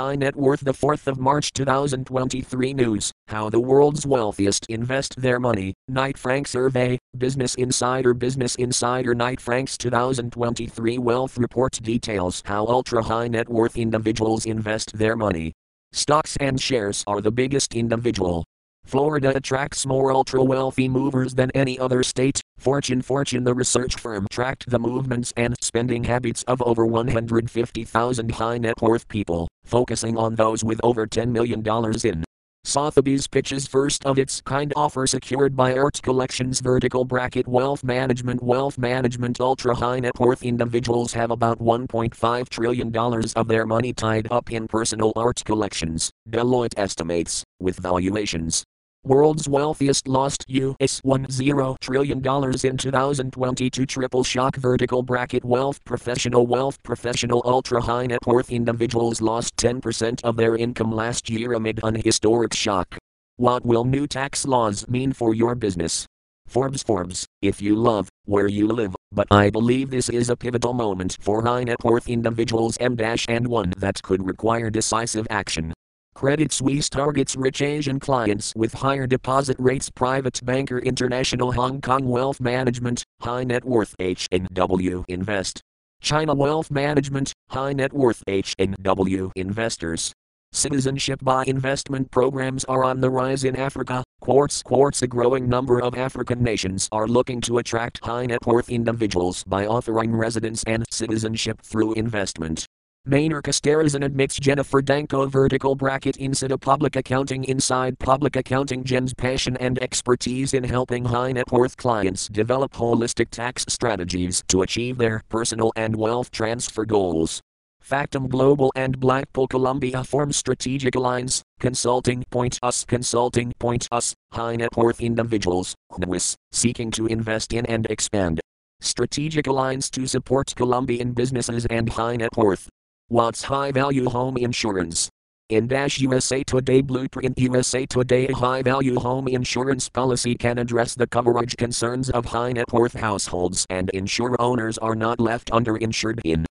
High Net Worth the 4th of March 2023 News. How the World's Wealthiest Invest Their Money. Knight Frank Survey. Business Insider Business Insider. Knight Frank's 2023 Wealth Report details how ultra high net worth individuals invest their money. Stocks and shares are the biggest individual Florida attracts more ultra wealthy movers than any other state. Fortune Fortune the research firm tracked the movements and spending habits of over 150,000 high net worth people, focusing on those with over $10 million in. Sotheby's pitches first of its kind offer secured by Art Collections vertical bracket wealth management. Wealth management ultra high net worth individuals have about 1.5 trillion dollars of their money tied up in personal art collections Deloitte estimates with valuations World's wealthiest lost US $10 trillion in 2022 triple shock vertical bracket wealth professional wealth professional ultra high net worth individuals lost 10% of their income last year amid an historic shock. What will new tax laws mean for your business? Forbes Forbes, if you love where you live, but I believe this is a pivotal moment for high net worth individuals M- and one that could require decisive action. Credit Suisse targets rich Asian clients with higher deposit rates. Private Banker International Hong Kong Wealth Management, High Net Worth HNW Invest. China Wealth Management, High Net Worth HNW Investors. Citizenship by investment programs are on the rise in Africa. Quartz Quartz A growing number of African nations are looking to attract high net worth individuals by offering residence and citizenship through investment. Maynard Casterizan admits Jennifer Danko vertical bracket inside public accounting inside public accounting Jen's passion and expertise in helping high net worth clients develop holistic tax strategies to achieve their personal and wealth transfer goals. Factum Global and Blackpool Colombia form strategic alliance, consulting point us consulting point us, high net worth individuals, NWIS, seeking to invest in and expand. Strategic alliance to support Colombian businesses and high net worth. What's high value home insurance? In Dash USA Today Blueprint USA Today a high value home insurance policy can address the coverage concerns of high net worth households and ensure owners are not left underinsured in